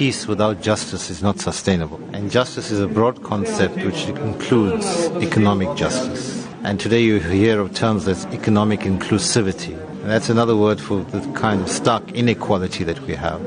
peace without justice is not sustainable. And justice is a broad concept which includes economic justice. And today you hear of terms as economic inclusivity. And that's another word for the kind of stark inequality that we have.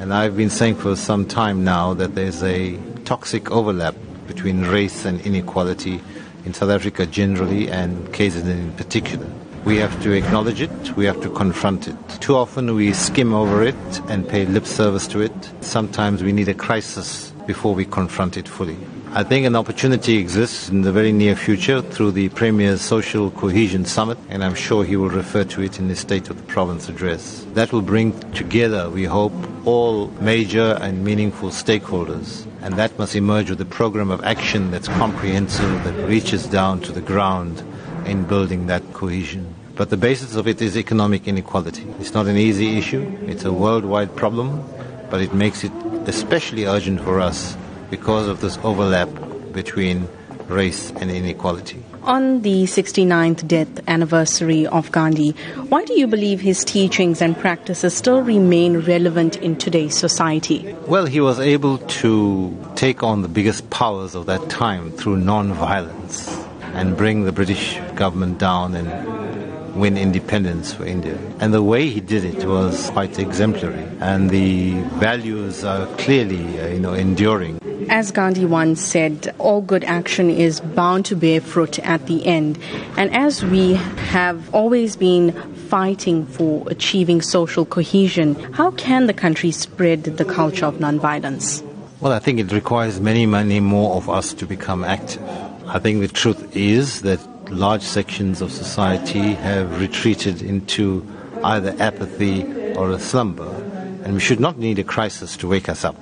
And I've been saying for some time now that there's a toxic overlap between race and inequality in South Africa generally and KZN in particular. We have to acknowledge it, we have to confront it. Too often we skim over it and pay lip service to it. Sometimes we need a crisis before we confront it fully. I think an opportunity exists in the very near future through the Premier's Social Cohesion Summit, and I'm sure he will refer to it in his State of the Province address. That will bring together, we hope, all major and meaningful stakeholders, and that must emerge with a program of action that's comprehensive, that reaches down to the ground in building that cohesion. But the basis of it is economic inequality. It's not an easy issue, it's a worldwide problem, but it makes it especially urgent for us because of this overlap between race and inequality. On the 69th death anniversary of Gandhi, why do you believe his teachings and practices still remain relevant in today's society? Well, he was able to take on the biggest powers of that time through non-violence and bring the British government down and win independence for India. And the way he did it was quite exemplary, and the values are clearly, uh, you know, enduring. As Gandhi once said, all good action is bound to bear fruit at the end. And as we have always been fighting for achieving social cohesion, how can the country spread the culture of nonviolence? Well, I think it requires many, many more of us to become active. I think the truth is that large sections of society have retreated into either apathy or a slumber, and we should not need a crisis to wake us up.